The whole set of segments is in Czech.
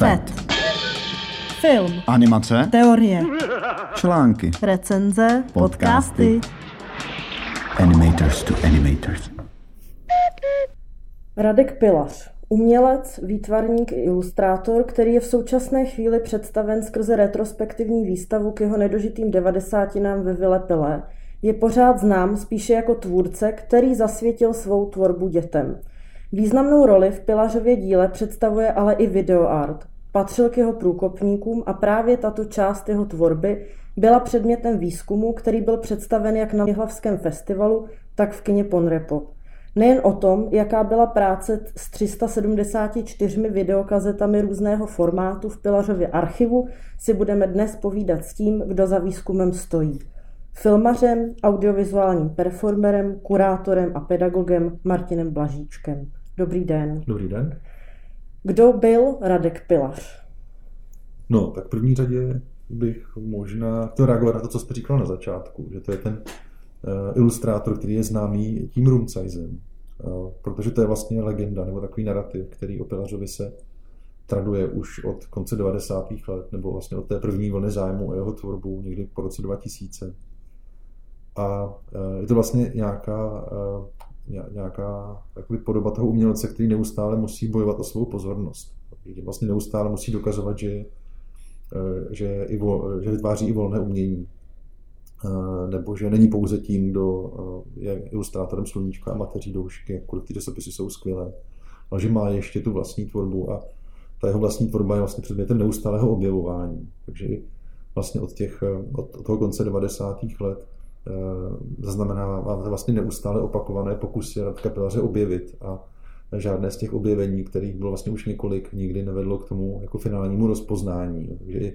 FET. Film. Animace. Teorie. Články. Recenze. Podcasty. Animators to animators. Radek Pilař. Umělec, výtvarník i ilustrátor, který je v současné chvíli představen skrze retrospektivní výstavu k jeho nedožitým devadesátinám ve Vile Pilé, je pořád znám spíše jako tvůrce, který zasvětil svou tvorbu dětem. Významnou roli v Pilařově díle představuje ale i videoart. Patřil k jeho průkopníkům a právě tato část jeho tvorby byla předmětem výzkumu, který byl představen jak na Jihlavském festivalu, tak v kině Ponrepo. Nejen o tom, jaká byla práce s 374 videokazetami různého formátu v Pilařově archivu, si budeme dnes povídat s tím, kdo za výzkumem stojí. Filmařem, audiovizuálním performerem, kurátorem a pedagogem Martinem Blažíčkem. Dobrý den. Dobrý den. Kdo byl Radek Pilař? No, tak v první řadě bych možná chtěl reagovat na to, co jste říkal na začátku, že to je ten uh, ilustrátor, který je známý tím Rumcajzem, uh, protože to je vlastně legenda nebo takový narrativ, který o Pilařovi se traduje už od konce 90. let, nebo vlastně od té první vlny zájmu o jeho tvorbu někdy po roce 2000. A uh, je to vlastně nějaká nějaká jakoby podoba toho umělce, který neustále musí bojovat o svou pozornost. Vlastně neustále musí dokazovat, že, eh, že, i vol, že vytváří i volné umění. Eh, nebo že není pouze tím, kdo eh, je ilustrátorem sluníčka a mateří doušky, jakkoliv ty časopisy jsou skvělé, ale že má ještě tu vlastní tvorbu a ta jeho vlastní tvorba je vlastně předmětem neustálého objevování. Takže vlastně od, těch, od toho konce 90. let zaznamenává vlastně neustále opakované pokusy Radka Pilaře objevit a žádné z těch objevení, kterých bylo vlastně už několik, nikdy nevedlo k tomu jako finálnímu rozpoznání. Takže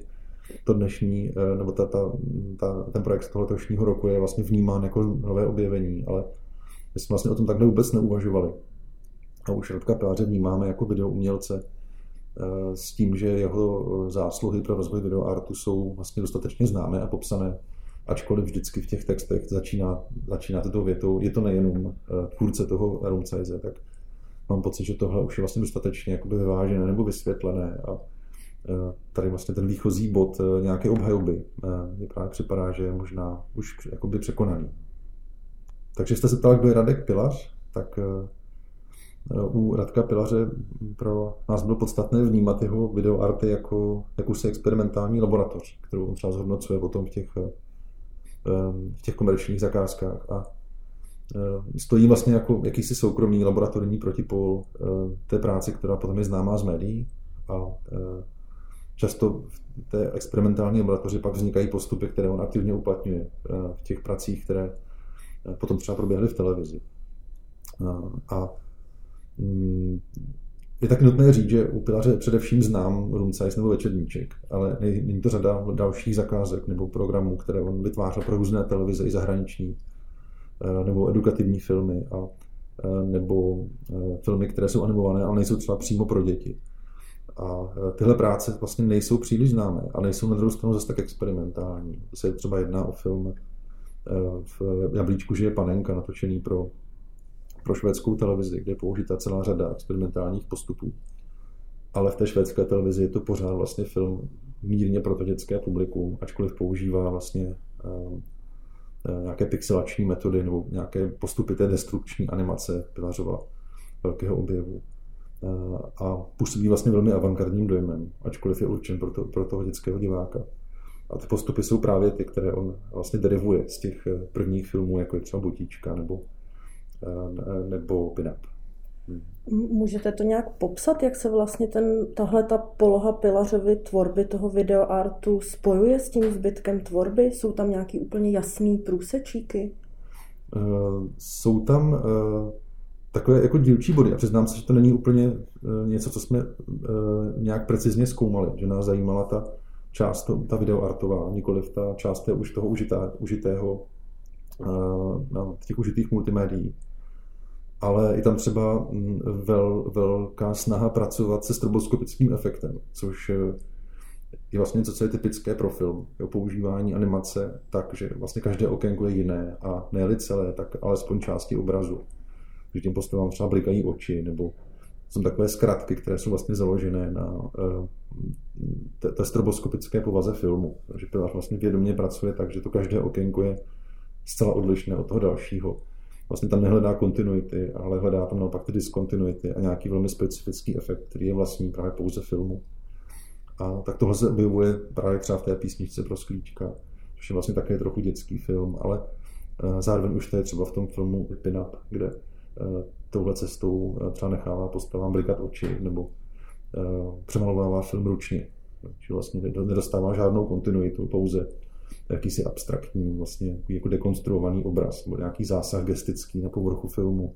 to dnešní, eh, nebo ta, ta, ta, ten projekt z toho letošního roku je vlastně vnímán jako nové objevení, ale my jsme vlastně o tom takhle vůbec neuvažovali. A už Radka Pilaře vnímáme jako videoumělce eh, s tím, že jeho zásluhy pro rozvoj videoartu jsou vlastně dostatečně známé a popsané ačkoliv vždycky v těch textech začíná, začíná tou větou, je to nejenom eh, tvůrce toho Rumcajze, tak mám pocit, že tohle už je vlastně dostatečně vyvážené nebo vysvětlené a eh, tady vlastně ten výchozí bod eh, nějaké obhajoby mě právě připadá, že je možná už jakoby překonaný. Takže jste se ptali, kdo je Radek Pilař, tak u Radka Pilaře pro nás bylo podstatné vnímat jeho videoarty jako jakousi experimentální laboratoř, kterou on třeba zhodnocuje potom v těch v těch komerčních zakázkách a stojí vlastně jako jakýsi soukromý laboratorní protipol té práci, která potom je známá z médií a často v té experimentální laboratoři pak vznikají postupy, které on aktivně uplatňuje v těch pracích, které potom třeba proběhly v televizi. A mm, je tak nutné říct, že u Pilaře především znám Rumcajs nebo Večerníček, ale není to řada dalších zakázek nebo programů, které on vytvářel pro různé televize i zahraniční, eh, nebo edukativní filmy, a, eh, nebo eh, filmy, které jsou animované, ale nejsou třeba přímo pro děti. A tyhle práce vlastně nejsou příliš známé a nejsou na druhou stranu zase tak experimentální. To se třeba jedná o film v Jablíčku žije panenka, natočený pro pro švédskou televizi, kde je použita celá řada experimentálních postupů. Ale v té švédské televizi je to pořád vlastně film mírně pro to dětské publikum, ačkoliv používá vlastně uh, nějaké pixelační metody nebo nějaké postupy té destrukční animace Pilařova velkého objevu. Uh, a působí vlastně velmi avantgardním dojmem, ačkoliv je určen pro, to, pro toho dětského diváka. A ty postupy jsou právě ty, které on vlastně derivuje z těch prvních filmů, jako je třeba Butíčka nebo Eh, nebo pin-up. Můžete to nějak popsat, jak se vlastně ten, tahle ta poloha Pilařovy tvorby toho videoartu spojuje s tím zbytkem tvorby? Jsou tam nějaký úplně jasný průsečíky? Uh, jsou tam uh, takové jako dílčí body. A přiznám se, že to není úplně uh, něco, co jsme nějak precizně zkoumali, že nás zajímala ta část, ta videoartová, nikoliv ta část už toho užitá, užitého uh, těch užitých multimédií ale je tam třeba mm, vel, velká snaha pracovat se stroboskopickým efektem, což eh, je vlastně něco, co je typické pro film. Jo, používání animace tak, že vlastně každé okénko je jiné a ne celé, tak alespoň části obrazu. Že těm postavám třeba blikají oči, nebo jsou takové zkratky, které jsou vlastně založené na té, té stroboskopické povaze filmu. Takže pilař vlastně vědomě pracuje tak, že to každé okénko je zcela odlišné od toho dalšího. Vlastně tam nehledá kontinuity, ale hledá tam naopak ty diskontinuity a nějaký velmi specifický efekt, který je vlastní právě pouze filmu. A tak tohle se objevuje právě třeba v té písničce pro sklíčka, což je vlastně také trochu dětský film, ale eh, zároveň už to je třeba v tom filmu Pin Up, kde eh, touhle cestou eh, třeba nechává postavám blikat oči nebo přemalovává film ručně. Čiže vlastně nedostává žádnou kontinuitu, pouze jakýsi abstraktní, vlastně jako dekonstruovaný obraz, nebo nějaký zásah gestický na povrchu filmu,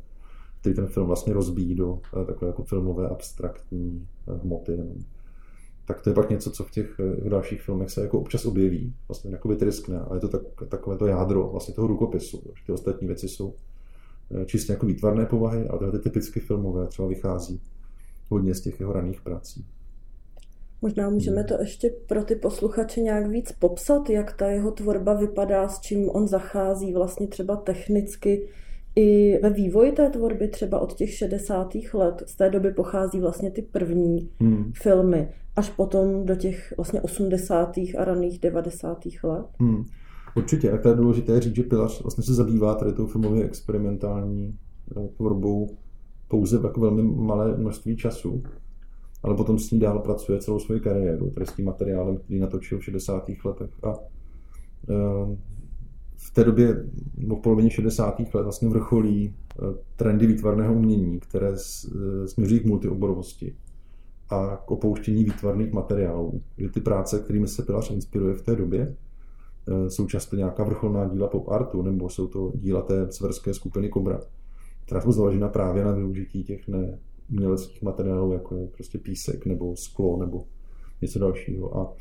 který ten film vlastně rozbíjí do takové jako filmové abstraktní hmoty. Tak to je pak něco, co v těch v dalších filmech se jako občas objeví, vlastně jako vytryskne, ale je to tak, takové to jádro vlastně toho rukopisu. Ty ostatní věci jsou eh, čistě jako výtvarné povahy, ale tyhle ty typicky filmové třeba vychází hodně z těch jeho raných prací. Možná můžeme to ještě pro ty posluchače nějak víc popsat, jak ta jeho tvorba vypadá, s čím on zachází vlastně třeba technicky i ve vývoji té tvorby třeba od těch 60. let. Z té doby pochází vlastně ty první hmm. filmy, až potom do těch vlastně 80. a raných 90. let. Hmm. Určitě, a to je důležité říct, že Pilař vlastně se zabývá tady tou filmově experimentální eh, tvorbou pouze v jako velmi malé množství času ale potom s ní dál pracuje celou svoji kariéru, tady s tím materiálem, který natočil v 60. letech. A eh, v té době, no v polovině 60. let, vlastně vrcholí eh, trendy výtvarného umění, které eh, směřují k multioborovosti a k opouštění výtvarných materiálů. Že ty práce, kterými se Pilař inspiruje v té době, jsou často nějaká vrcholná díla pop artu, nebo jsou to díla té severské skupiny Cobra, která jsou založena právě na využití těch ne, uměleckých materiálů, jako je prostě písek nebo sklo nebo něco dalšího. A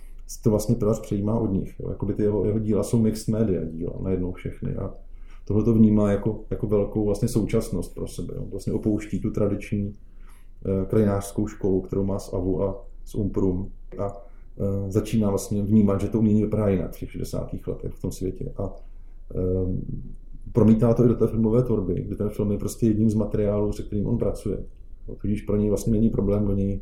to vlastně Pilař přejímá od nich. Jo. Jakoby ty jeho, jeho díla jsou mixed media díla, najednou všechny. A tohle to vnímá jako, jako velkou vlastně současnost pro sebe. Jo. Vlastně opouští tu tradiční uh, krajinářskou školu, kterou má z AVU a z Umprum. A uh, začíná vlastně vnímat, že to umění vypadá jinak v těch 60. letech v tom světě. A um, promítá to i do té filmové tvorby, kde ten film je prostě jedním z materiálů, se kterým on pracuje. Tudíž pro něj vlastně není problém do něj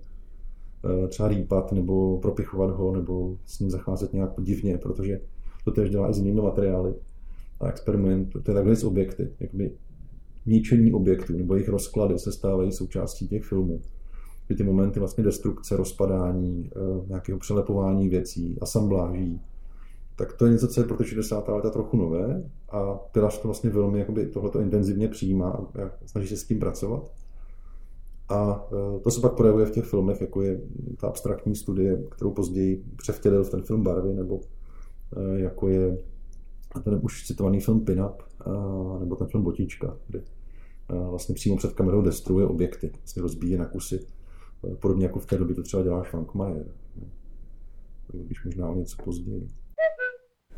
eh, třeba rýpat nebo propichovat ho nebo s ním zacházet nějak divně, protože to tež dělá i s jinými materiály a experiment. To je takhle s objekty. Jakoby ničení objektů nebo jejich rozklady se stávají součástí těch filmů. Kdy ty momenty vlastně destrukce, rozpadání, eh, nějakého přelepování věcí, asambláží, tak to je něco, co je pro ty 60. leta trochu nové a Pilař to vlastně velmi tohleto intenzivně přijímá a snaží se s tím pracovat. A e, to se pak projevuje v těch filmech, jako je ta abstraktní studie, kterou později převtělil v ten film Barvy, nebo e, jako je ten už citovaný film Pinup, nebo ten film Botička, kde e, vlastně přímo před kamerou destruuje objekty, vlastně rozbíje na kusy. Podobně jako v té době to třeba dělá Schwankmajer. Když možná o něco později.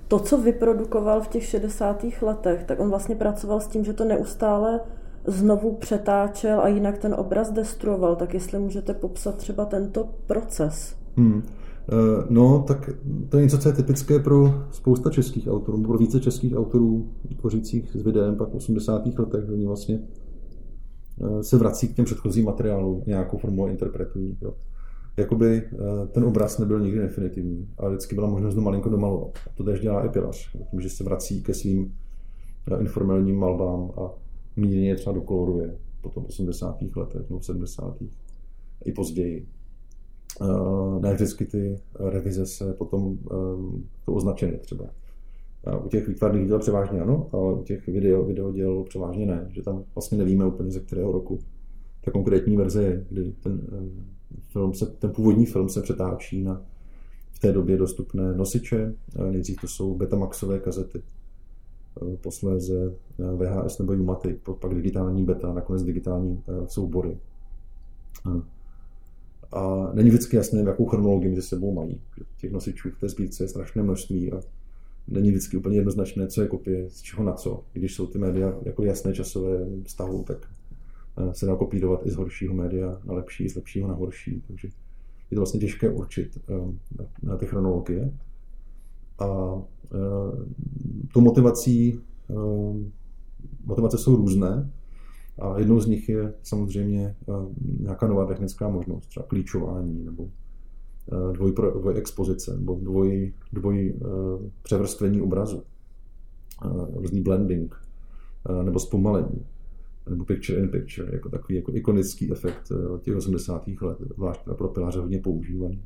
To, co vyprodukoval v těch 60. letech, tak on vlastně pracoval s tím, že to neustále znovu přetáčel a jinak ten obraz destruoval, tak jestli můžete popsat třeba tento proces. Hmm. Eh, no, tak to je něco, co je typické pro spousta českých autorů, pro více českých autorů tvořících s videem pak v 80. letech, oni vlastně eh, se vrací k těm předchozím materiálům, nějakou formou interpretují. Jo. Jakoby eh, ten obraz nebyl nikdy definitivní, ale vždycky byla možnost ho malinko domalovat. A to tež dělá i Pilař, tím, že se vrací ke svým informálním malbám a mírně třeba dokoloruje po tom 80. letech nebo 70. i později. Ne vždycky ty revize se potom um, to označeny třeba. U těch výtvarných děl převážně ano, ale u těch video, video děl převážně ne, že tam vlastně nevíme úplně ze kterého roku ta konkrétní verze je, kdy ten, uh, film se, ten původní film se přetáčí na v té době dostupné nosiče, nejdřív to jsou Betamaxové kazety, Eh, posléze eh, VHS nebo Umatic, pak digitální beta, nakonec digitální eh, soubory. A není vždycky jasné, jakou chronologii mezi sebou mají. Těch nosičů v té sbírce je strašné množství a není vždycky úplně jednoznačné, co je kopie, z čeho na co. Když jsou ty média jako jasné časové stavu, tak se dá kopírovat i z horšího média na lepší, z lepšího na horší. Takže je to vlastně těžké určit na ty chronologie. A Eh, tu motivací, eh, motivace jsou různé. A jednou z nich je samozřejmě nějaká nová technická možnost, třeba klíčování nebo dvoj, dvoj expozice nebo dvoj, dvoj převrstvení obrazu, různý blending nebo zpomalení nebo picture in picture, jako takový jako ikonický efekt těch 80. let, zvlášť pro piláře hodně používaný.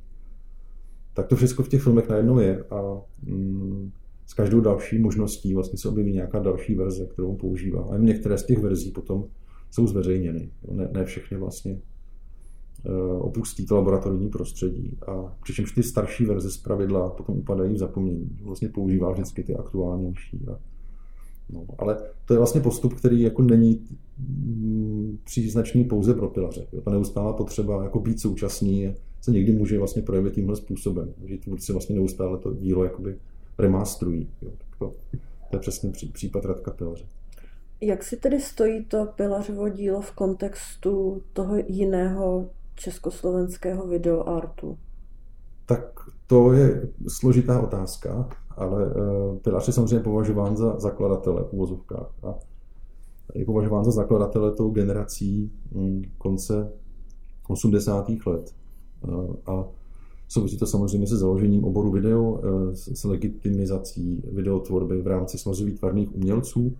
Tak to všechno v těch filmech najednou je a mm, s každou další možností vlastně se objeví nějaká další verze, kterou používá. A některé z těch verzí potom jsou zveřejněny. Ne, ne všechny vlastně uh, opustí to laboratorní prostředí. A přičemž ty starší verze z pravidla potom upadají v zapomnění. Vlastně používá vždycky ty aktuálnější. A, no, ale to je vlastně postup, který jako není mm, příznačný pouze pro pilaře. Ta neustálá potřeba jako být současný je, se někdy může vlastně projevit tímhle způsobem. Že tvůrci vlastně neustále to dílo jakoby remastrují. Jo. To, to je přesně případ Radka Pilaře. Jak si tedy stojí to Pilařovo dílo v kontextu toho jiného československého videoartu? Tak to je složitá otázka, ale uh, Pilař je samozřejmě považován za zakladatele v uvozovkách a je považován za zakladatele tou generací um, konce 80. let. A Souvisí to samozřejmě se založením oboru video, eh, s legitimizací videotvorby v rámci svazu výtvarných umělců,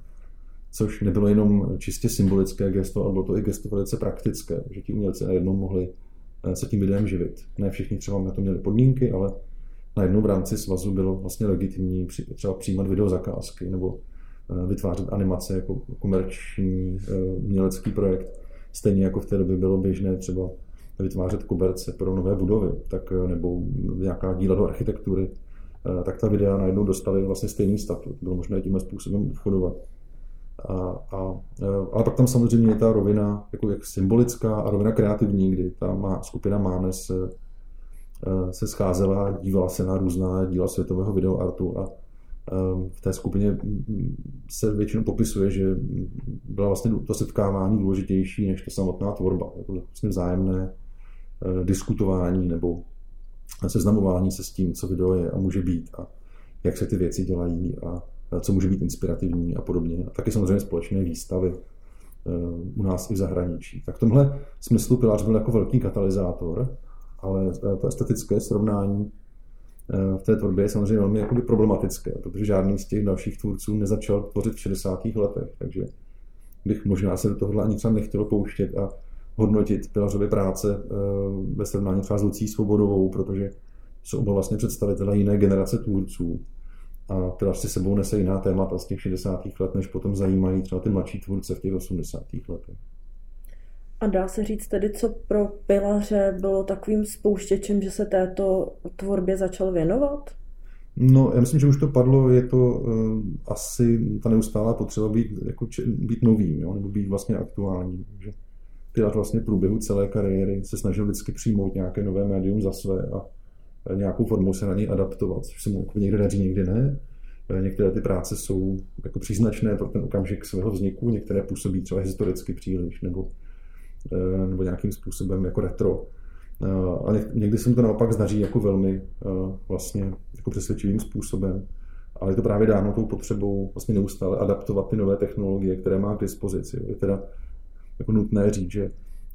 což nebylo jenom čistě symbolické gesto, ale bylo to i gesto velice praktické, že ti umělci najednou mohli eh, se tím videem živit. Ne všichni třeba na to měli podmínky, ale najednou v rámci svazu bylo vlastně legitimní třeba přijímat videozakázky nebo eh, vytvářet animace jako komerční umělecký projekt. Stejně jako v té době bylo běžné třeba vytvářet koberce pro nové budovy, tak, eh, nebo nějaká díla do architektury, eh, tak ta videa najednou dostaly vlastně stejný statut. Bylo možné tímhle způsobem obchodovat. A, a, eh, ale pak tam samozřejmě je ta rovina jako jak symbolická a rovina kreativní, kdy ta má, skupina Mánes se, se scházela, dívala se na různá díla světového videoartu a v té skupině se většinou popisuje, že byla vlastně to setkávání důležitější než ta samotná tvorba. Je to vlastně vzájemné diskutování nebo seznamování se s tím, co video je a může být a jak se ty věci dělají a co může být inspirativní a podobně. A taky samozřejmě společné výstavy eh, u nás i v zahraničí. Tak v tomhle smyslu Pilář byl jako velký katalyzátor, ale to estetické srovnání eh, v té tvorbě je samozřejmě velmi jakoby problematické, protože žádný z těch dalších tvůrců nezačal tvořit v 60. letech, takže bych možná se do tohohle ani třeba nechtělo pouštět a hodnotit Pilařovy práce eh, ve srovnání třeba s Lucí Svobodovou, protože jsou oba vlastně představitelé jiné generace tvůrců. A Pilař si sebou nese jiná témata z těch 60. let, než potom zajímají třeba ty mladší tvůrce v těch 80. letech. A dá se říct tedy, co pro Pilaře bylo takovým spouštěčem, že se této tvorbě začal věnovat? No, já myslím, že už to padlo, je to uh, asi ta neustálá potřeba být, jako, být novým, jo, nebo být vlastně aktuální. Že Pilat vlastně v průběhu celé kariéry se snažil vždycky přijmout nějaké nové médium za své a nějakou formou se na něj adaptovat, což se mu jako někde daří, někdy ne. Některé ty práce jsou jako příznačné pro ten okamžik svého vzniku, některé působí třeba historicky příliš nebo, eh, nebo nějakým způsobem jako retro. Eh, a někdy se mu to naopak zdaří jako velmi vlastně jako přesvědčivým způsobem. Ale je to právě dáno tou potřebou vlastně neustále adaptovat ty nové technologie, které má k dispozici. Je teda jako nutné říct, že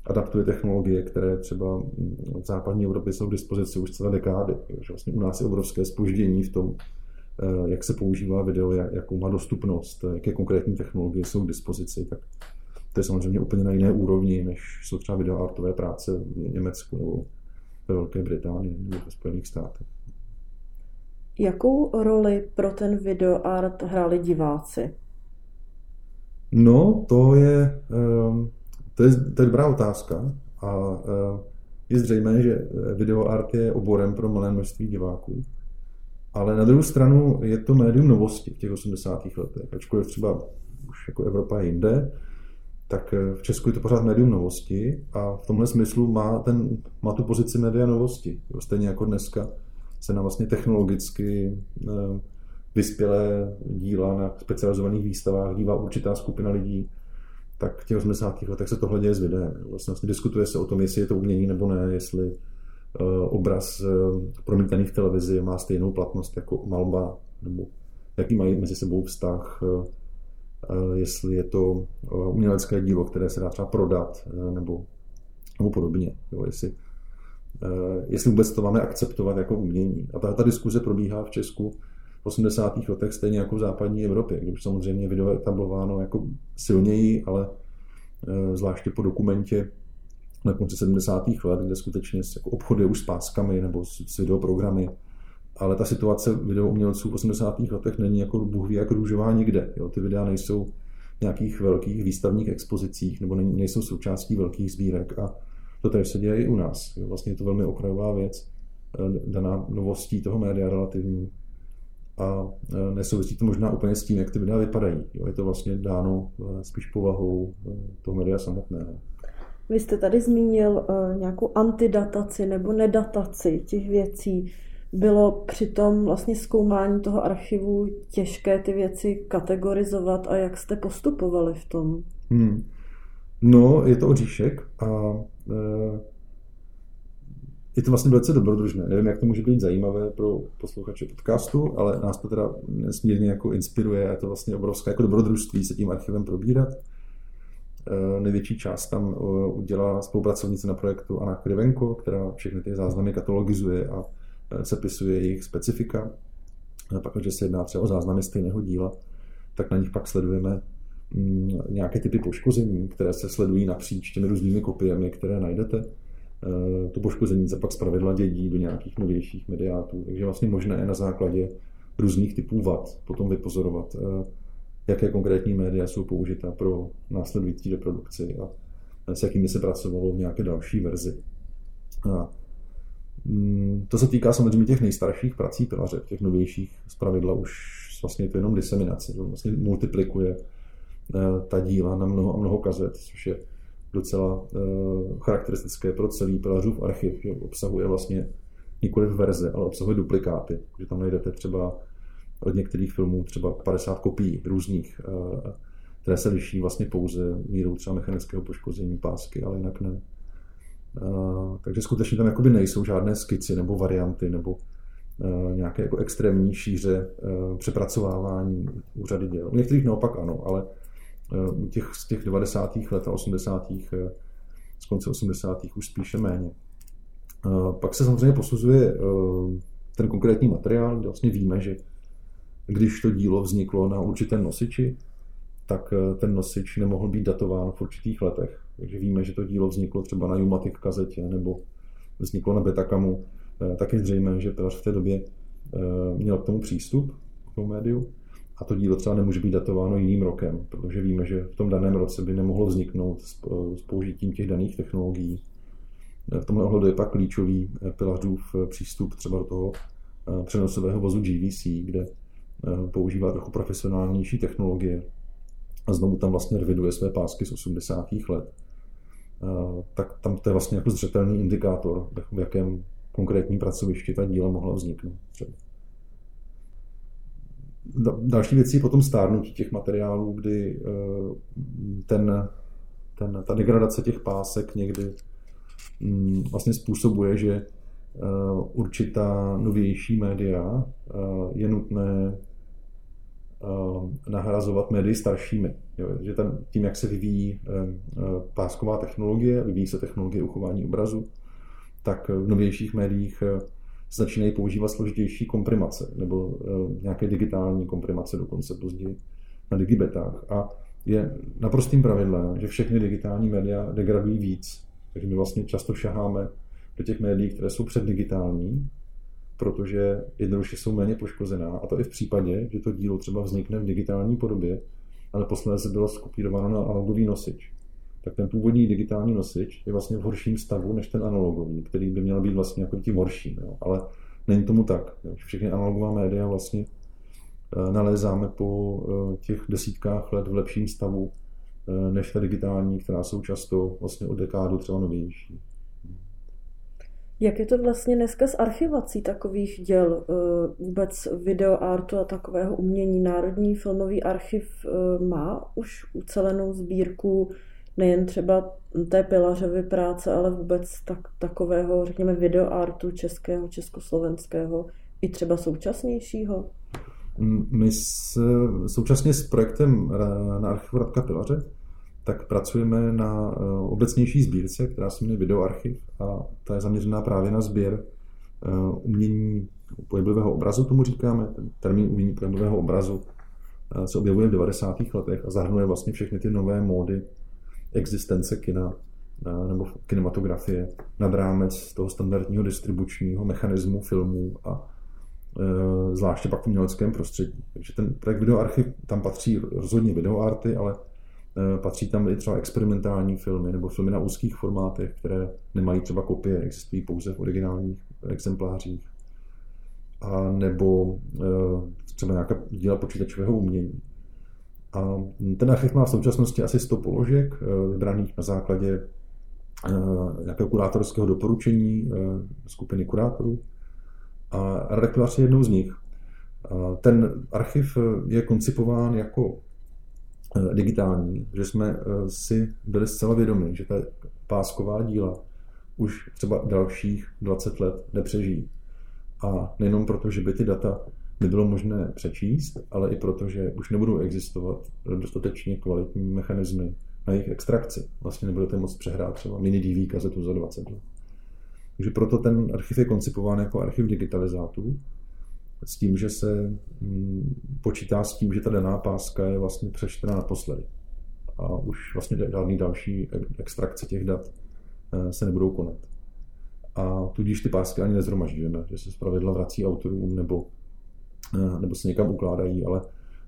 adaptuje technologie, které třeba v západní Evropě jsou k dispozici už celé dekády. Že vlastně u nás je obrovské spoždění v tom, eh, jak se používá video, jakou má dostupnost, jaké konkrétní technologie jsou k dispozici, tak to je samozřejmě úplně na jiné úrovni, než jsou třeba videoartové práce v Německu nebo ve Velké Británii nebo ve Spojených státech. Jakou roli pro ten videoart hráli diváci? No, to je, ehm, to je, to je dobrá otázka a eh, je zřejmé, že videoart je oborem pro malé množství diváků. Ale na druhou stranu je to médium novosti v těch 80. letech. Ačkoliv třeba už jako Evropa jinde, tak eh, v Česku je to pořád médium novosti a v tomhle smyslu má, ten, má tu pozici média novosti. Stejně jako dneska se na vlastně technologicky vyspělé díla na specializovaných výstavách dívá určitá skupina lidí, tak v těch 80. letech se tohle děje s videem. Vlastně, vlastně diskutuje se o tom, jestli je to umění nebo ne, jestli uh, obraz uh, promítaný v televizi má stejnou platnost jako malba, nebo jaký mají mezi sebou vztah. Uh, jestli je to umělecké dílo, které se dá třeba prodat nebo, nebo podobně. Jo, jestli, jestli vůbec to máme akceptovat jako umění. A ta, ta diskuze probíhá v Česku 80. letech stejně jako v západní Evropě, když samozřejmě video je etablováno jako silněji, ale zvláště po dokumentě na konci 70. let, kde skutečně jako obchody už s páskami nebo s, videoprogramy, ale ta situace videoumělců v 80. letech není jako Bůh ví jak růžová nikde. Jo? Ty videa nejsou v nějakých velkých výstavních expozicích nebo nejsou součástí velkých sbírek a to tež se děje i u nás. Jo? Vlastně je to velmi okrajová věc, eh, daná novostí toho média relativní a eh, nesouvisí to možná úplně s tím, jak ty videa vypadají. Jo? Je to vlastně dáno eh, spíš povahou toho média samotného. Vy jste tady zmínil nějakou antidataci nebo nedataci těch věcí. Bylo při tom vlastně zkoumání toho archivu těžké ty věci kategorizovat a jak jste postupovali v tom? Hmm. No, je to oříšek a e, je to vlastně velice dobrodružné. Nevím, jak to může být zajímavé pro posluchače podcastu, ale nás to teda nesmírně jako inspiruje a je to vlastně obrovské jako dobrodružství se tím archivem probírat. Eh, největší část tam eh, udělala spolupracovnice na projektu Anna Krivenko, která všechny ty záznamy katalogizuje a eh, sepisuje jejich specifika. Pak, když se jedná třeba o záznamy stejného díla, tak na nich pak sledujeme mm, nějaké typy poškození, které se sledují napříč těmi různými kopiemi, které najdete. To poškození se pak zpravidla dědí do nějakých novějších mediátů, takže vlastně možné je na základě různých typů vad potom vypozorovat jaké konkrétní média jsou použita pro následující reprodukci a s jakými se pracovalo v nějaké další verzi. A mm, to se týká samozřejmě těch nejstarších prací pilaře, těch novějších pravidla už vlastně je to jenom diseminace, že vlastně multiplikuje eh, ta díla na mnoho a mnoho kazet, což je docela eh, charakteristické pro celý pilařův archiv, že obsahuje vlastně nikoli verze, ale obsahuje duplikáty, že tam najdete třeba od některých filmů třeba 50 kopií různých, eh, které se liší vlastně pouze mírou třeba mechanického poškození pásky, ale jinak ne. Eh, takže skutečně tam jakoby nejsou žádné skici nebo varianty nebo nějaké jako extrémní šíře přepracovávání úřady děl. U některých naopak ano, ale těch z těch 90. let a 80. z konce 80. už spíše méně. Pak se samozřejmě posuzuje ten konkrétní materiál, kde vlastně víme, že když to dílo vzniklo na určitém nosiči, tak eh, ten nosič nemohl být datován v určitých letech. Takže víme, že to dílo vzniklo třeba na Jumatic kazetě nebo vzniklo na Betakamu. Eh, tak je zřejmé, že v té době eh, měl k tomu přístup, k tomu médiu. A to dílo třeba nemůže být datováno jiným rokem, protože víme, že v tom daném roce by nemohlo vzniknout s použitím těch daných technologií. V tomhle ohledu je pak klíčový pilařův přístup třeba do toho přenosového vozu GVC, kde Eh, používá trochu profesionálnější technologie a znovu tam vlastně reviduje své pásky z 80. let, eh, tak tam to je vlastně jako zřetelný indikátor, v jakém konkrétním pracovišti ta díla mohla vzniknout. Třeba. Další věcí je potom stárnutí těch materiálů, kdy eh, ten, ten, ta degradace těch pásek někdy mm, vlastně způsobuje, že určitá novější média je nutné Eh, nahrazovat médii staršími. Jo, že tam, tím, jak se vyvíjí eh, eh, pásková technologie, vyvíjí se technologie uchování obrazu, tak v novějších médiích začínají používat složitější komprimace nebo nějaké digitální komprimace dokonce později na digibetách. A je naprostým pravidlem, že všechny digitální média degradují víc. Takže my vlastně často šaháme do těch médií, které jsou předdigitální, protože jednoduše jsou méně poškozená. A to i v případě, že to dílo třeba vznikne v digitální podobě, ale posledně bylo skopírováno na analogový nosič. Tak ten původní digitální nosič je vlastně v horším stavu než ten analogový, který by měl být vlastně jako tím horším. Jo. Ale není tomu tak. Jo. Všechny analogová média vlastně eh, nalézáme po eh, těch desítkách let v lepším stavu eh, než ta digitální, která jsou často vlastně od dekádu třeba novější. Jak je to vlastně dneska s archivací takových děl, vůbec videoartu a takového umění? Národní filmový archiv má už ucelenou sbírku nejen třeba té pilařovy práce, ale vůbec tak, takového, řekněme, videoartu českého, československého, i třeba současnějšího? My s, současně s projektem na archivu Radka Pilaře tak pracujeme na eh, obecnější sbírce, která se jmenuje Videoarchiv a ta je zaměřená právě na sběr eh, umění pohybového obrazu, tomu říkáme. Ten termín umění pohybového obrazu eh, se objevuje v 90. letech a zahrnuje vlastně všechny ty nové módy existence kina nebo kinematografie nad rámec toho standardního distribučního mechanismu filmů a zvláště pak v uměleckém prostředí. Takže ten projekt Videoarchiv, tam patří rozhodně videoarty, ale Eh, patří tam i třeba experimentální filmy nebo filmy na úzkých formátech, které nemají třeba kopie, existují pouze v originálních exemplářích. A nebo eh, třeba nějaká díla počítačového umění. A ten archiv má v současnosti asi 100 položek, eh, vybraných na základě nějakého kurátorského doporučení skupiny kurátorů. A redaktoř je jednou z nich. Ten archiv je koncipován jako Eh, digitální, že jsme eh, si byli zcela vědomi, že ta pásková díla už třeba dalších 20 let nepřežijí. A nejenom proto, že by ty data nebylo možné přečíst, ale i proto, že už nebudou existovat dostatečně kvalitní mechanismy na jejich extrakci. Vlastně nebudete moct přehrát třeba mini DV kazetu za 20 let. Takže proto ten archiv je koncipován jako archiv digitalizátů, s tím, že se mm, počítá s tím, že ta daná páska je vlastně přečtena naposledy. A už vlastně žádný další extrakce těch dat eh, se nebudou konat. A tudíž ty pásky ani nezhromažďujeme, že se zpravidla vrací autorům nebo, nebo se někam ukládají, ale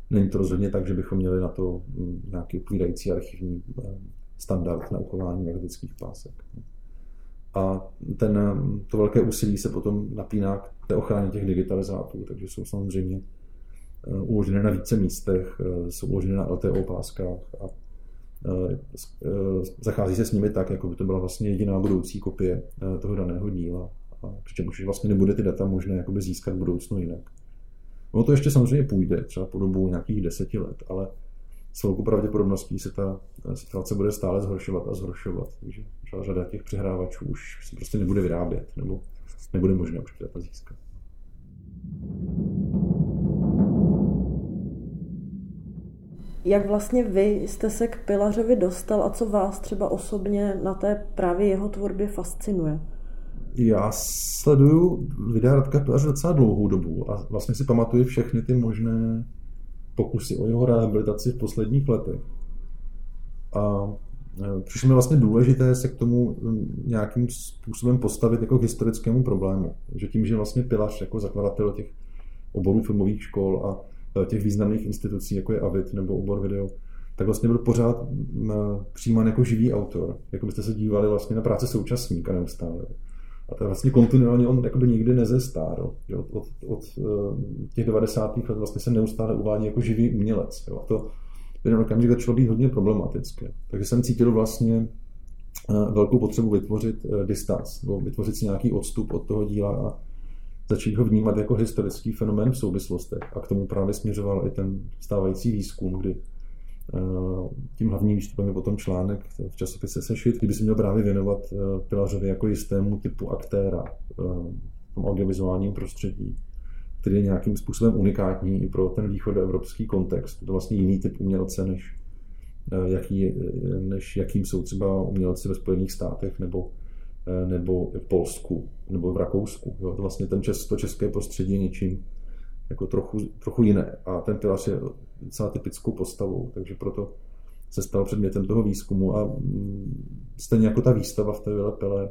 není to rozhodně tak, že bychom měli na to mm, nějaký odpovídající archivní eh, standard na uchování magnetických pásek. A ten, to velké úsilí se potom napíná k té ochraně těch digitalizátů, takže jsou samozřejmě eh, uložené na více místech, eh, jsou uložené na LTO páskách a eh, zachází se s nimi tak, jako by to byla vlastně jediná budoucí kopie toho daného díla. A přičemž vlastně nebude ty data možné jakoby získat v budoucnu jinak. No to ještě samozřejmě půjde, třeba po dobu nějakých deseti let, ale s velkou pravděpodobností se ta situace bude stále zhoršovat a zhoršovat. Takže třeba řada těch přehrávačů už se prostě nebude vyrábět, nebo nebude možné už data získat. Jak vlastně vy jste se k Pilařovi dostal a co vás třeba osobně na té právě jeho tvorbě fascinuje? Já sleduju videa Radka Pilaře docela dlouhou dobu a vlastně si pamatuju všechny ty možné pokusy o jeho rehabilitaci v posledních letech. A e, přišlo mi vlastně důležité se k tomu nějakým způsobem postavit jako k historickému problému. Že tím, že vlastně Pilař jako zakladatel těch oborů filmových škol a e, těch významných institucí, jako je AVID nebo obor video, tak vlastně byl pořád přijímán jako živý autor. Jako byste se dívali vlastně na práce současníka neustále. A to vlastně kontinuálně on jakoby nikdy nezestárl. Od, od, od eh, těch 90. let vlastně se neustále uvádí jako živý umělec. Jo. A to v jeden okamžik začalo být hodně problematické. Takže jsem cítil vlastně eh, velkou potřebu vytvořit eh, distanc, nebo vytvořit si nějaký odstup od toho díla a začít ho vnímat jako historický fenomén v souvislostech. A k tomu právě směřoval i ten stávající výzkum, kdy tím hlavním výstupem je potom článek v časopise Sešit, kdyby se měl právě věnovat eh, Pilařovi jako jistému typu aktéra eh, v tom audiovizuálním prostředí, který je nějakým způsobem unikátní i pro ten východoevropský kontext. To vlastně jiný typ umělce, než, jaký, než jakým jsou třeba umělci ve Spojených státech nebo, nebo v Polsku nebo v Rakousku. Jo, vlastně ten čes, to české prostředí je něčím jako trochu, trochu jiné. A ten Pilař je docela typickou postavou, takže proto se stal předmětem toho výzkumu a mm, stejně jako ta výstava v té Vilepele,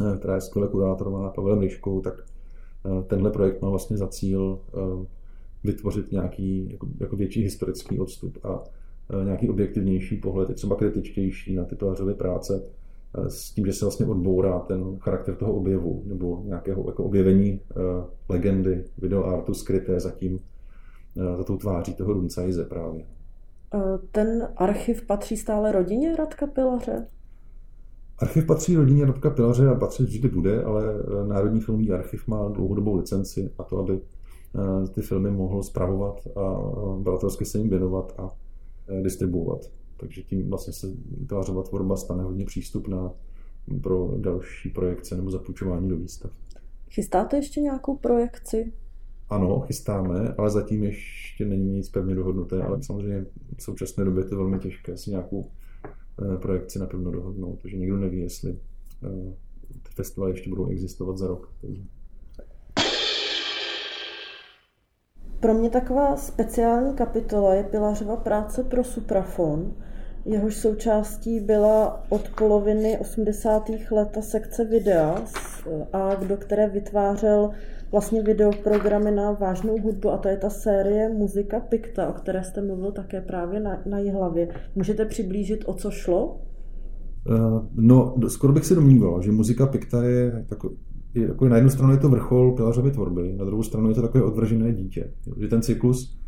eh, která je skvěle kurátorovaná Pavelem Liškou, tak eh, tenhle projekt má vlastně za cíl eh, vytvořit nějaký jako, jako větší historický odstup a nějaký objektivnější pohled, třeba kritičtější na ty Pilařovy práce, s tím, že se vlastně odbourá ten charakter toho objevu nebo nějakého jako objevení legendy, videoartu skryté zatím Eh, za tou tváří toho Runcajze právě. Eh, ten archiv patří stále rodině Radka Pilaře? Archiv patří rodině Radka Pilaře a patří vždy bude, ale eh, Národní filmový archiv má dlouhodobou licenci a to, aby ty filmy mohl zpravovat a baratelsky se jim věnovat a distribuovat. Takže tím vlastně se Pilařova tvorba stane hodně přístupná pro další projekce nebo zapůjčování do výstav. Chystáte ještě nějakou projekci? ano, chystáme, ale zatím ještě není nic pevně dohodnuté, ale samozřejmě v současné době je to velmi těžké si nějakou eh, projekci napevno dohodnout, protože nikdo neví, jestli eh, ty festivaly ještě budou existovat za rok. Takže. Pro mě taková speciální kapitola je Pilařova práce pro Suprafon, jehož součástí byla od poloviny 80. let ta sekce videa, a do které vytvářel vlastně videoprogramy na vážnou hudbu a to je ta série Muzika Pikta, o které jste mluvil také právě na, na hlavě. Můžete přiblížit, o co šlo? Uh, no, skoro bych si domníval, že muzika Pikta je, jako na jednu stranu je to vrchol Pilařovy tvorby, na druhou stranu je to takové odvržené dítě. Že ten cyklus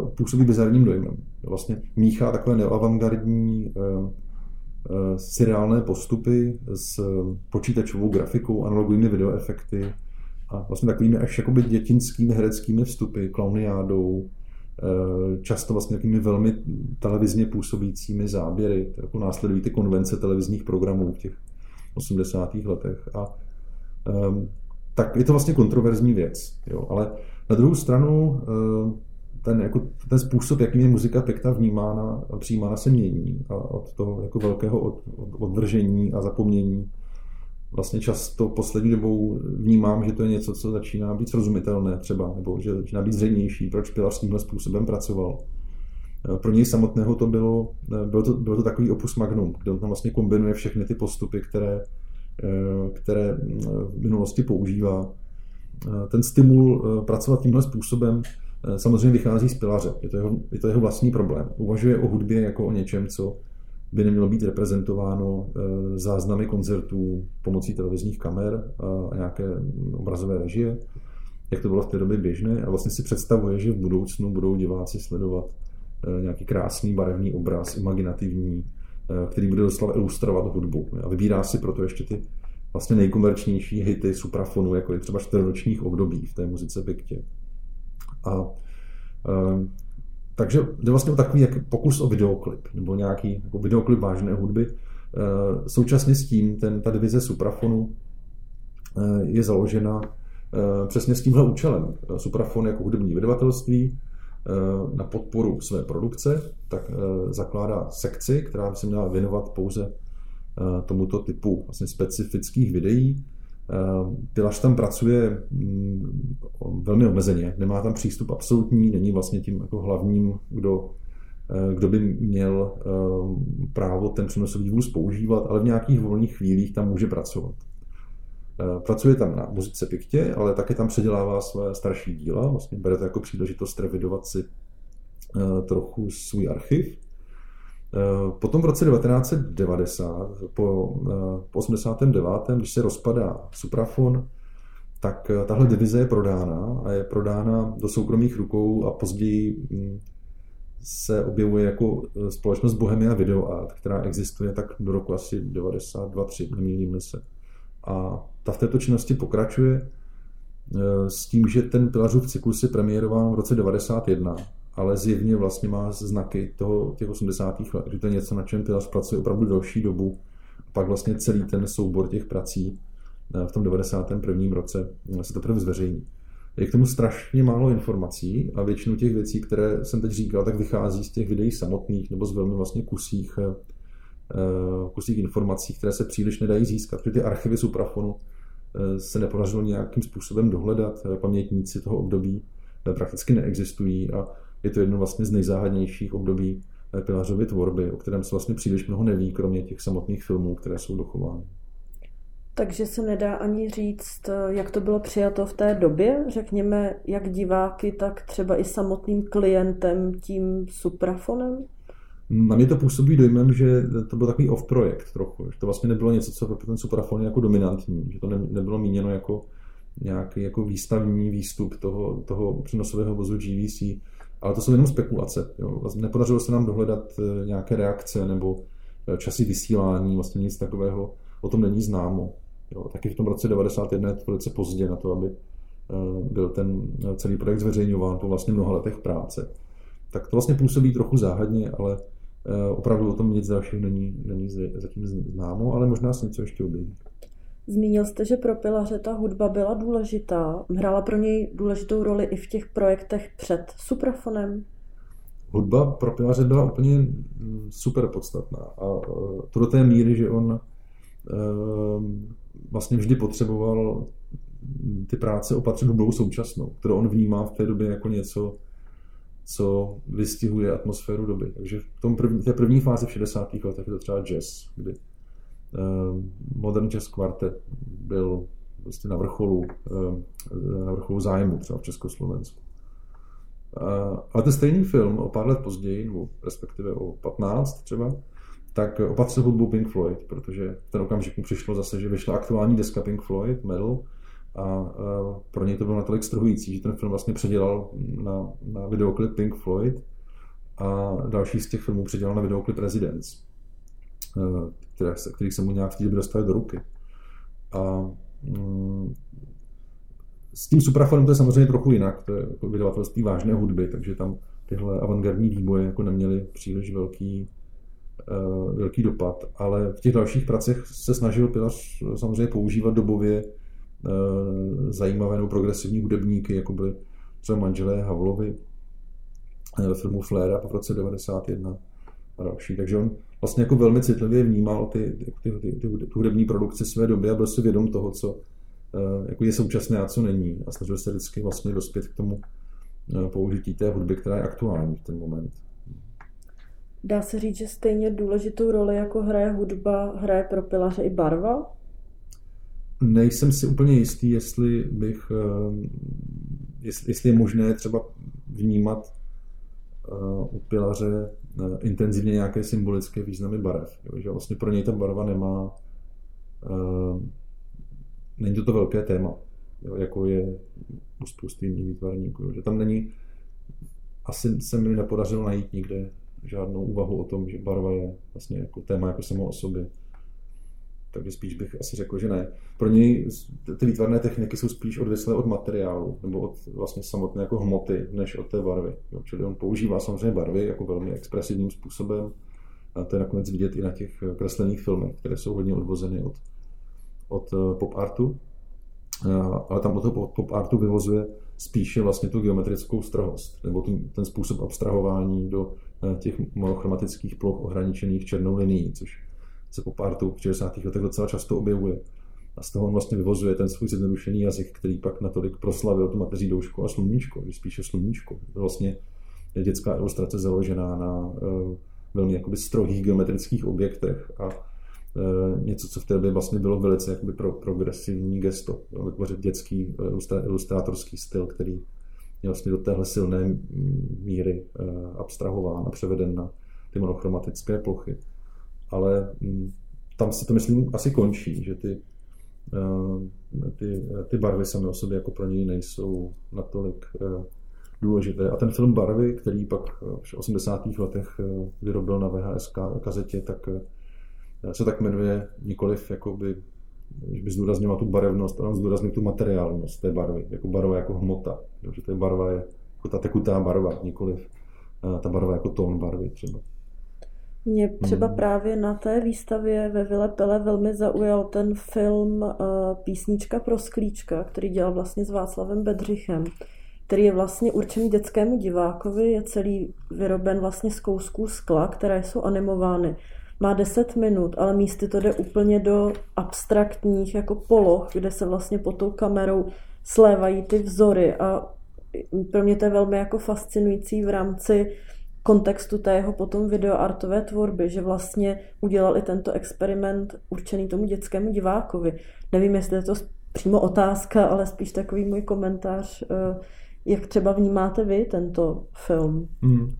uh, působí bizarním dojmem. Vlastně míchá takové neoavantgardní uh, uh, seriálné postupy s počítačovou grafikou, analogovými videoefekty, a vlastně takovými až jakoby dětinskými hereckými vstupy, klauniádou, eh, často vlastně takovými velmi televizně působícími záběry, jako následují ty konvence televizních programů v těch 80. letech. A tak je to vlastně kontroverzní věc. Jo. Ale na druhou stranu eh, ten, jako, ten způsob, jakým je muzika pekta vnímána a přijímána, se mění. A od toho jako velkého od, od, odvržení a zapomnění vlastně často poslední dobou vnímám, že to je něco, co začíná být srozumitelné třeba, nebo že začíná být zřejmější, proč Pilar tímhle způsobem pracoval. Eh, pro něj samotného to bylo, bylo to, bylo to takový opus magnum, kde on tam vlastně kombinuje všechny ty postupy, které, které v minulosti používá. Ten stimul pracovat tímhle způsobem samozřejmě vychází z pilaře. Je to jeho, je to jeho vlastní problém. Uvažuje o hudbě jako o něčem, co by nemělo být reprezentováno eh, záznamy koncertů pomocí televizních kamer a nějaké obrazové režie, jak to bylo v té době běžné a vlastně si představuje, že v budoucnu budou diváci sledovat eh, nějaký krásný barevný obraz, imaginativní, eh, který bude doslova ilustrovat hudbu. A vybírá si proto ještě ty vlastně nejkomerčnější hity suprafonu, jako je třeba čtyřročních období v té muzice Piktě. A takže jde vlastně o takový jak pokus o videoklip, nebo nějaký jako videoklip vážné hudby. Eh, současně s tím ten, ta divize Suprafonu eh, je založena eh, přesně s tímhle účelem. Suprafon jako hudební vydavatelství na podporu své produkce, tak zakládá sekci, která by se měla věnovat pouze tomuto typu vlastně specifických videí, Pilař tam pracuje mm, velmi omezeně, nemá tam přístup absolutní, není vlastně tím jako hlavním, kdo, eh, kdo by měl eh, právo ten přenosový vůz používat, ale v nějakých volných chvílích tam může pracovat. Eh, pracuje tam na muzice Piktě, ale také tam předělává své starší díla, vlastně bere to jako příležitost revidovat si trochu svůj archiv. Eh, potom v roce 1990, po, eh, po 89., když se rozpadá Suprafon, tak eh, tahle divize je prodána a je prodána do soukromých rukou a později hm, se objevuje jako společnost Bohemia Video Art, která existuje tak do roku asi 92-3, nemýlím se. A ta v této činnosti pokračuje s tím, že ten Pilařův cyklus je premiérován v roce 91 ale zjevně vlastně má znaky toho, těch 80. let, že to je něco, na čem Pilas pracuje opravdu delší dobu. A pak vlastně celý ten soubor těch prací eh, v tom 91. roce eh, se teprve zveřejní. Je k tomu strašně málo informací a většinu těch věcí, které jsem teď říkal, tak vychází z těch videí samotných nebo z velmi vlastně kusích, kusích informací, které se příliš nedají získat. Protože ty archivy Suprafonu se nepodařilo nějakým způsobem dohledat, pamětníci toho období prakticky neexistují a je to jedno vlastně z nejzáhadnějších období eh, Pilařovy tvorby, o kterém se vlastně příliš mnoho neví, kromě těch samotných filmů, které jsou dochovány. Takže se nedá ani říct, eh, jak to bylo přijato v té době, řekněme, jak diváky, tak třeba i samotným klientem tím suprafonem? Na mě to působí dojmem, že to byl takový off-projekt trochu, že to vlastně nebylo něco, co pro ten suprafon jako dominantní, že to nebylo míněno jako nějaký jako výstavní výstup toho, toho přenosového vozu GVC, ale to jsou jenom spekulace. Jo. Vlastně nepodařilo se nám dohledat eh, nějaké reakce nebo eh, časy vysílání, vlastně nic takového o tom není známo. Jo. Taky v tom roce 91 je to velice pozdě na to, aby eh, byl ten celý projekt zveřejňován po vlastně mnoha letech práce. Tak to vlastně působí trochu záhadně, ale opravdu o tom nic dalšího není, není zatím známo, ale možná se něco ještě objeví. Zmínil jste, že pro Pilaře ta hudba byla důležitá. Hrála pro něj důležitou roli i v těch projektech před Suprafonem? Hudba pro Pilaře byla úplně super podstatná. A to do té míry, že on vlastně vždy potřeboval ty práce opatřit hudbou současnou, kterou on vnímá v té době jako něco, co vystihuje atmosféru doby. Takže v tom první, té první fázi v 60. letech je to třeba jazz, kdy uh, Modern Jazz Quartet byl vlastně na vrcholu, uh, na vrcholu zájmu třeba v Československu. Uh, ale ten stejný film o pár let později, nebo respektive o 15 třeba, tak opatřil hudbu Pink Floyd, protože v ten okamžik mu přišlo zase, že vyšla aktuální deska Pink Floyd, Metal, a pro něj to bylo natolik strhující, že ten film vlastně předělal na, na videoklip Pink Floyd a další z těch filmů předělal na videoklip Residence, které se, který se mu nějak v té době dostali do ruky. A mm, s tím suprafonem to je samozřejmě trochu jinak, to je jako vydavatelství vážné hudby, takže tam tyhle avantgardní výboje jako neměly příliš velký, uh, velký dopad, ale v těch dalších pracech se snažil Pilař samozřejmě používat dobově zajímavé nebo progresivní hudebníky, jako byly třeba manželé Havlovi ve filmu Flare v roce 91 a další. Takže on vlastně jako velmi citlivě vnímal ty, ty, ty, ty, ty hudební produkce své doby a byl si vědom toho, co eh, jako je současné a co není. A snažil se vždycky vlastně dospět k tomu eh, použití té hudby, která je aktuální v ten moment. Dá se říct, že stejně důležitou roli jako hraje hudba, hraje pro pilaře i barva? Nejsem si úplně jistý, jestli bych, eh, jestli, je možné třeba vnímat eh, u pilaře eh, intenzivně nějaké symbolické významy barev. Že vlastně pro něj ta barva nemá, není to to velké téma, jako je u spousty jiných výtvarníků. Že tam není, asi se mi nepodařilo najít nikde žádnou úvahu o tom, že barva je vlastně jako téma jako samo o sobě takže spíš bych asi řekl, že ne. Pro něj ty výtvarné techniky jsou spíš odvislé od materiálu nebo od vlastně samotné jako hmoty, než od té barvy. Jo. Čili on používá samozřejmě barvy jako velmi expresivním způsobem. A to je nakonec vidět i na těch kreslených filmech, které jsou hodně odvozeny od, od eh, pop artu. Ale tam od toho pop artu vyvozuje spíše vlastně tu geometrickou strohost, nebo ten, ten způsob abstrahování do eh, těch monochromatických ploch ohraničených černou linií, což se po partu v 60. letech docela často objevuje. A z toho on vlastně vyvozuje ten svůj zjednodušený jazyk, který pak natolik proslavil tu mateří doušku a sluníčko, že spíše sluníčko. Vlastně je dětská ilustrace založená na uh, velmi jakoby strohých geometrických objektech a uh, něco, co v té době vlastně bylo velice jakoby pro, progresivní gesto. Vytvořit dětský uh, ilustrátorský styl, který je vlastně do téhle silné míry abstrahován a převeden na ty monochromatické plochy ale mm, tam se to myslím asi končí, že ty, eh, ty, ty barvy samé o sobě jako pro něj nejsou natolik eh, důležité. A ten film Barvy, který pak v 80. letech eh, vyrobil na VHS kazetě, tak se tak jmenuje nikoliv jakoby, že by zdůrazňoval tu barevnost, ale zdůraznil tu materiálnost té barvy, jako barva jako hmota. že ta barva je jako ta tekutá barva, nikoliv ta barva jako tón barvy třeba. Mě třeba hmm. právě na té výstavě ve Vile Pele velmi zaujal ten film uh, Písnička pro sklíčka, který dělal vlastně s Václavem Bedřichem, který je vlastně určený dětskému divákovi, je celý vyroben vlastně z kousků skla, které jsou animovány. Má 10 minut, ale místy to jde úplně do abstraktních jako poloh, kde se vlastně pod tou kamerou slévají ty vzory a pro mě to je velmi jako fascinující v rámci kontextu té jeho potom videoartové tvorby, že vlastně udělal i tento experiment určený tomu dětskému divákovi. Nevím, jestli je to přímo otázka, ale spíš takový můj komentář, eh, jak třeba vnímáte vy tento film? Hmm.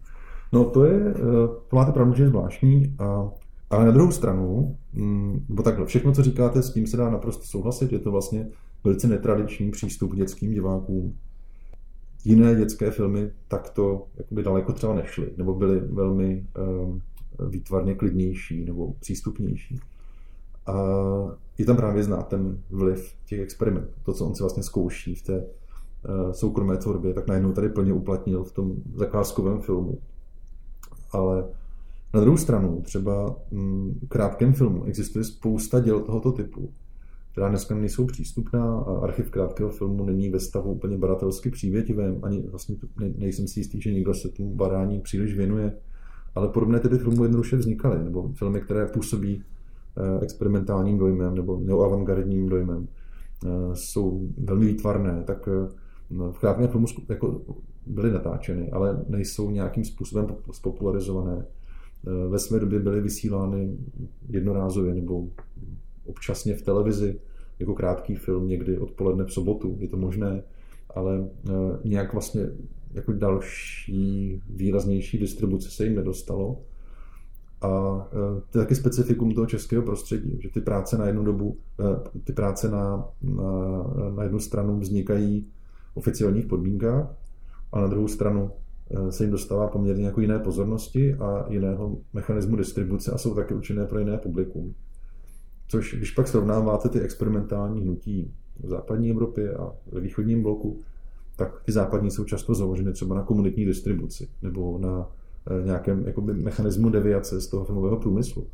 No to je, eh, to máte pravdu, že je zvláštní, a, ale na druhou stranu, mm, bo takhle, všechno, co říkáte, s tím se dá naprosto souhlasit, je to vlastně velice netradiční přístup k dětským divákům jiné dětské filmy takto jakoby daleko třeba nešly, nebo byly velmi um, výtvarně klidnější nebo přístupnější. A je tam právě znát ten vliv těch experimentů. To, co on si vlastně zkouší v té uh, soukromé tvorbě, tak najednou tady plně uplatnil v tom zakázkovém filmu. Ale na druhou stranu, třeba um, krátkém filmu existuje spousta děl tohoto typu, která dneska nejsou přístupná a archiv krátkého filmu není ve stavu úplně baratelsky přívětivém, ani vlastně ne, nejsem si jistý, že někdo se tomu barání příliš věnuje, ale podobné typy filmů jednoduše vznikaly, nebo filmy, které působí eh, experimentálním dojmem nebo neoavantgardním dojmem, eh, jsou velmi výtvarné, tak no, v krátkém filmu jako byly natáčeny, ale nejsou nějakým způsobem spopularizované. Ve své době byly vysílány jednorázově nebo občasně v televizi jako krátký film někdy odpoledne v sobotu, je to možné, ale eh, nějak vlastně jako další výraznější distribuce se jim nedostalo. A eh, to je taky specifikum toho českého prostředí, že ty práce na jednu dobu, eh, ty práce na, na, na jednu stranu vznikají v oficiálních podmínkách a na druhou stranu se jim dostává poměrně jako jiné pozornosti a jiného mechanismu distribuce a jsou taky určené pro jiné publikum. Což, když pak srovnáváte ty experimentální hnutí v západní Evropě a ve východním bloku, tak ty západní jsou často založeny třeba na komunitní distribuci nebo na eh, nějakém jakoby, mechanismu deviace z toho filmového průmyslu.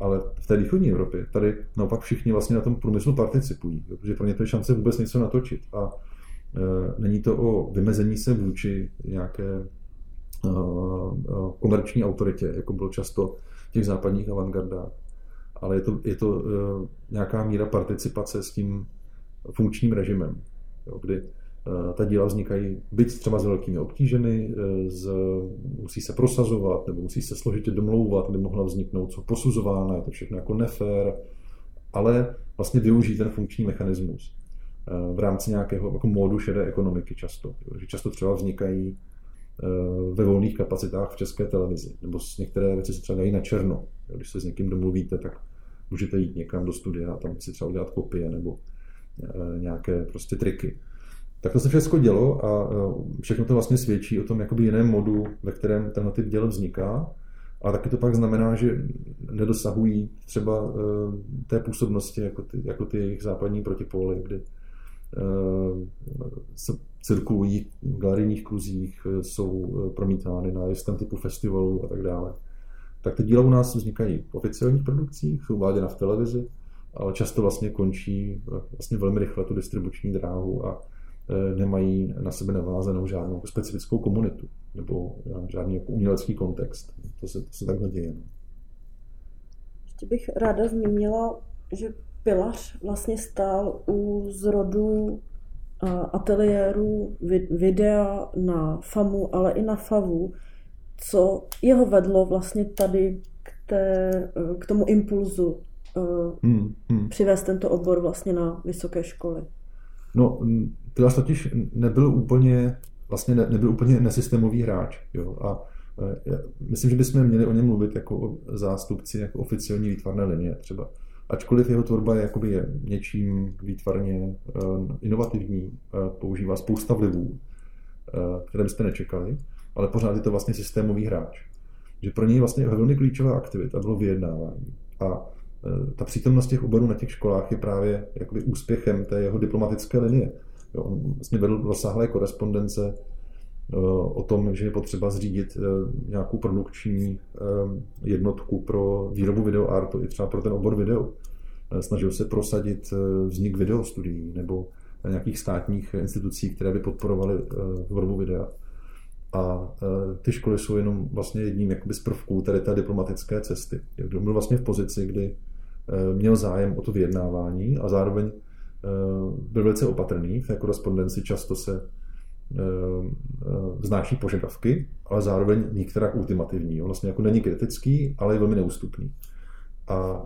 Ale v té východní Evropě tady naopak všichni vlastně na tom průmyslu participují, protože pro ně to je šance vůbec něco natočit. A e, není to o vymezení se vůči nějaké e, komerční autoritě, jako bylo často v těch západních avantgardách, ale je to, je to uh, nějaká míra participace s tím funkčním režimem, jo, kdy uh, ta díla vznikají byť třeba s velkými obtížemi, uh, z, musí se prosazovat nebo musí se složitě domlouvat, aby mohla vzniknout co posuzována, je to všechno jako nefér, ale vlastně využít ten funkční mechanismus v rámci nějakého jako módu šedé ekonomiky často. Že často třeba vznikají ve volných kapacitách v české televizi, nebo některé věci se třeba dají na černo. Když se s někým domluvíte, tak můžete jít někam do studia a tam si třeba udělat kopie nebo eh, nějaké prostě triky. Tak to se všechno dělo a eh, všechno to vlastně svědčí o tom jakoby jiném modu, ve kterém tenhle typ děl vzniká. A taky to pak znamená, že nedosahují třeba eh, té působnosti jako ty, jako ty jejich západní protipóly, kdy se cirkulují v galerijních kruzích, jsou promítány na jistém typu festivalů a tak dále tak ty díla u nás vznikají v oficiálních produkcích, jsou uváděna v televizi, ale často vlastně končí vlastně velmi rychle tu distribuční dráhu a e, nemají na sebe navázanou žádnou specifickou komunitu nebo žádný jako umělecký kontext. To se, to se takhle děje. No. Ještě bych ráda zmínila, že Pilař vlastně stál u zrodu ateliéru videa na FAMu, ale i na FAVu, co jeho vedlo vlastně tady k, té, k tomu impulzu hmm, hmm. přivést tento obor vlastně na vysoké školy. No, Tylas totiž nebyl úplně, vlastně ne, nebyl úplně nesystémový hráč. Jo? A e, myslím, že bychom měli o něm mluvit jako zástupci jako oficiální výtvarné linie třeba. Ačkoliv jeho tvorba je, jakoby je něčím výtvarně inovativní, používá spousta vlivů, které byste nečekali, ale pořád je to vlastně systémový hráč. Že pro něj vlastně velmi klíčová aktivita bylo vyjednávání. A e, ta přítomnost těch oborů na těch školách je právě jakoby úspěchem té jeho diplomatické linie. Jo, on vlastně vedl rozsáhlé korespondence e, o tom, že je potřeba zřídit e, nějakou produkční jednotku pro výrobu videoartu, i třeba pro ten obor video. Snažil se prosadit vznik videostudií nebo nějakých státních institucí, které by podporovaly tvorbu videa. A e, ty školy jsou jenom vlastně jedním jakoby z prvků tady té diplomatické cesty. Kdo byl vlastně v pozici, kdy e, měl zájem o to vyjednávání a zároveň e, byl velice opatrný v té korespondenci, často se vznáší požadavky, ale zároveň některá ultimativní. On vlastně jako není kritický, ale je velmi neústupný. A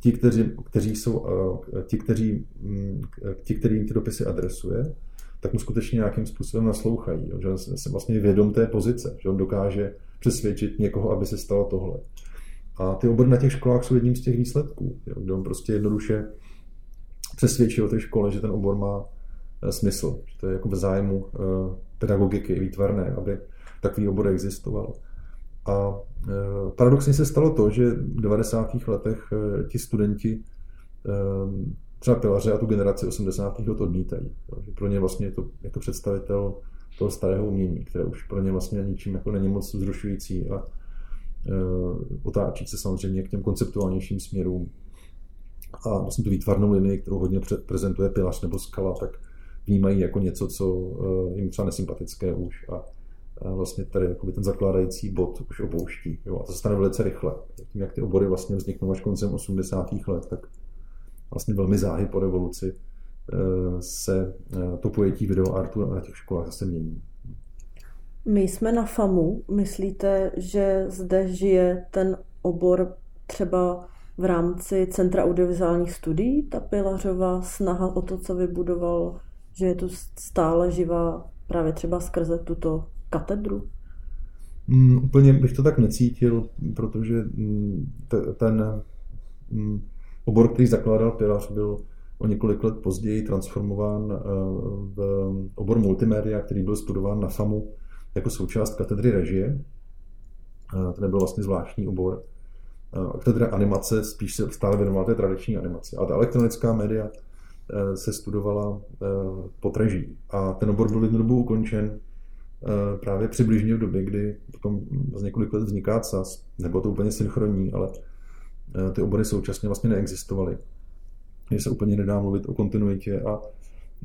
ti, kteří, kteří jsou, ti, kteří, ti, kterým ty dopisy adresuje, tak mu skutečně nějakým způsobem naslouchají. Že se vlastně vědom té pozice, že on dokáže přesvědčit někoho, aby se stalo tohle. A ty obory na těch školách jsou jedním z těch výsledků, jo? kde on prostě jednoduše přesvědčil té škole, že ten obor má eh, smysl, že to je jako v zájmu eh, pedagogiky výtvarné, aby takový obor existoval. A eh, paradoxně se stalo to, že v 90. letech ti studenti třeba pilaře a tu generaci 80. let odmítají. Že pro ně vlastně je to jako představitel toho starého umění, které už pro ně vlastně ničím jako není moc zrušující a e, otáčí se samozřejmě k těm konceptuálnějším směrům a vlastně tu výtvarnou linii, kterou hodně prezentuje pilař nebo skala, tak vnímají jako něco, co jim třeba nesympatické už. A vlastně tady jakoby ten zakládající bod už opouští. Jo? A to se stane velice rychle. Tím, jak ty obory vlastně vzniknou až koncem 80. let, tak vlastně velmi záhy po revoluci se to pojetí videoartu na těch školách zase mění. My jsme na FAMu. Myslíte, že zde žije ten obor třeba v rámci Centra audiovizuálních studií, ta Pilařová snaha o to, co vybudoval, že je tu stále živá právě třeba skrze tuto katedru? Mm, úplně bych to tak necítil, protože mm, t- ten mm, obor, který zakládal Pilař, byl o několik let později transformován eh, v obor multimédia, který byl studován na FAMu jako součást katedry režie. Eh, to nebyl vlastně zvláštní obor. Eh, katedra animace spíš se stále věnovala té tradiční animaci. A ta elektronická média se studovala pod reží. A ten obor byl jednu dobu ukončen právě přibližně v době, kdy potom z několik let vzniká CAS. Nebylo to úplně synchronní, ale ty obory současně vlastně neexistovaly že se úplně nedá mluvit o kontinuitě a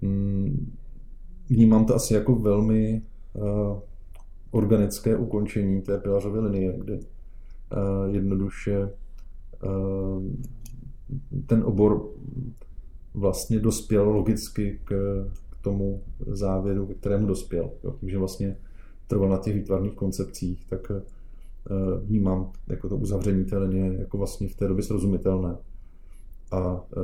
mm, vnímám to asi jako velmi uh, organické ukončení té pilařové linie, kdy uh, jednoduše uh, ten obor vlastně dospěl logicky k, k tomu závěru, k kterému dospěl. Jo. Tím, že vlastně trval na těch výtvarných koncepcích, tak vnímám jako to uzavření té linie jako vlastně v té době srozumitelné a e,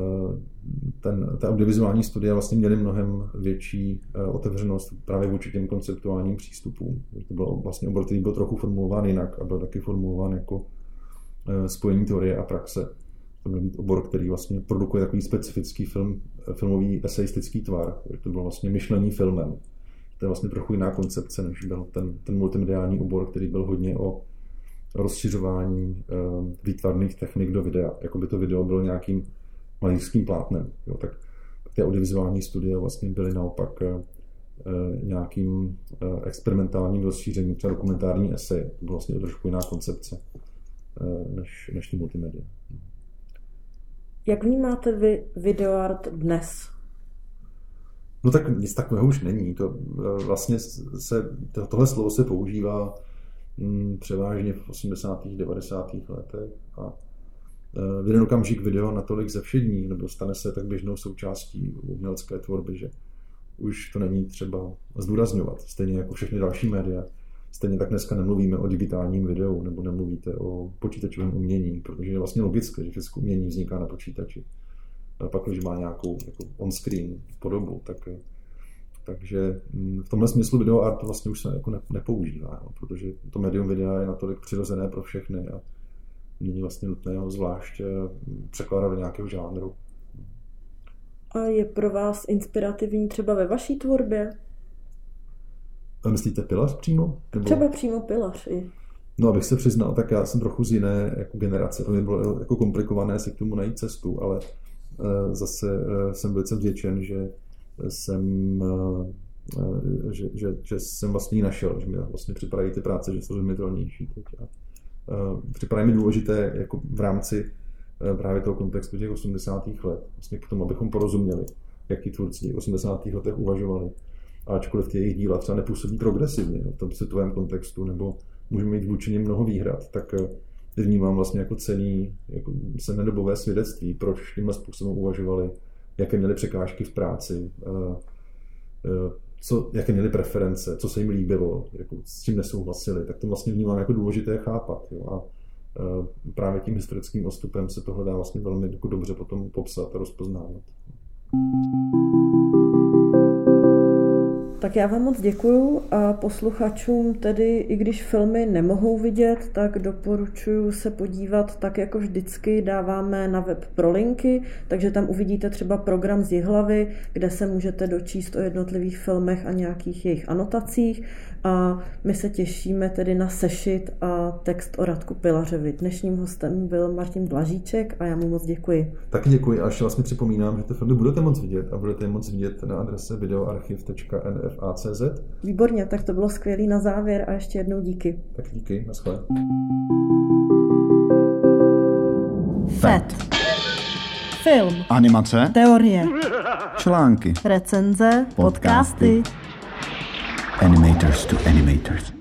ten, ta audiovizuální studia vlastně měly mnohem větší e, otevřenost právě vůči těm konceptuálním přístupům. To byl vlastně obor, který byl trochu formulován jinak a byl taky formulován jako spojení teorie a praxe. To byl být obor, který vlastně produkuje takový specifický film, filmový eseistický tvar. To bylo vlastně myšlení filmem. To je vlastně trochu jiná koncepce, než byl ten, ten multimediální obor, který byl hodně o rozšiřování výtvarných technik do videa. Jako by to video bylo nějakým malířským plátnem. Jo, tak ty audiovizuální studie vlastně byly naopak eh, eh, nějakým eh, experimentálním rozšířením, třeba dokumentární esej. To byla vlastně trošku jiná koncepce než, než ty multimédia. Jak vnímáte vy videoart dnes? No tak nic takového už není. To vlastně se, tohle slovo se používá převážně v 80. 90. letech a Eh, v jeden okamžik video natolik zevšední, nebo stane se tak běžnou součástí umělecké tvorby, že už to není třeba zdůrazňovat, stejně jako všechny další média. Stejně tak dneska nemluvíme o digitálním videu, nebo nemluvíte o počítačovém umění, protože je vlastně logické, že všechno umění vzniká na počítači. A pak, když má nějakou jako on-screen podobu, tak takže mm, v tomhle smyslu video art vlastně už se jako nepoužívá, no, protože to médium videa je natolik přirozené pro všechny a není vlastně nutné ho zvlášť eh, překládat do nějakého žánru. A je pro vás inspirativní třeba ve vaší tvorbě? A myslíte pilař přímo? Nebo... Třeba přímo pilař i. No, abych se přiznal, tak já jsem trochu z jiné jako generace. To mi bylo jako komplikované si k tomu najít cestu, ale uh, zase uh, jsem velice vděčen, že jsem uh, že, že, že jsem vlastně ji našel, že mi vlastně připadají ty práce, že jsou rozumitelnější teď. Eh, mi důležité jako v rámci eh, právě toho kontextu těch 80. let, vlastně k tomu, abychom porozuměli, jak ti tvůrci těch 80. letech uvažovali. Ačkoliv ty jejich díla třeba nepůsobí progresivně v tom světovém kontextu, nebo můžeme mít vůči nim mnoho výhrad, tak eh, vnímám vlastně jako cený jako semnedobové svědectví, proč tímhle způsobem uvažovali, jaké měli překážky v práci, co, jaké měli preference, co se jim líbilo, jako s čím nesouhlasili, tak to vlastně vnímám jako důležité chápat. Jo. A e, právě tím historickým ostupem se tohle dá vlastně velmi jako dobře potom popsat a rozpoznávat. Tak já vám moc děkuju a posluchačům tedy, i když filmy nemohou vidět, tak doporučuji se podívat tak jako vždycky dáváme na web pro linky, takže tam uvidíte třeba program z Jihlavy, kde se můžete dočíst o jednotlivých filmech a nějakých jejich anotacích a my se těšíme tedy na sešit a text o Radku Pilařevi. Dnešním hostem byl Martin Blažíček a já mu moc děkuji. Taky děkuji a ještě vlastně připomínám, že ty filmy budete moc vidět a budete je moc vidět na adrese videoarchiv.nfa.cz. Výborně, tak to bylo skvělý na závěr a ještě jednou díky. Tak díky, naschle. FET Film, Animace, teorie, články, recenze, Podcasty. podcasty. Animators to Animators.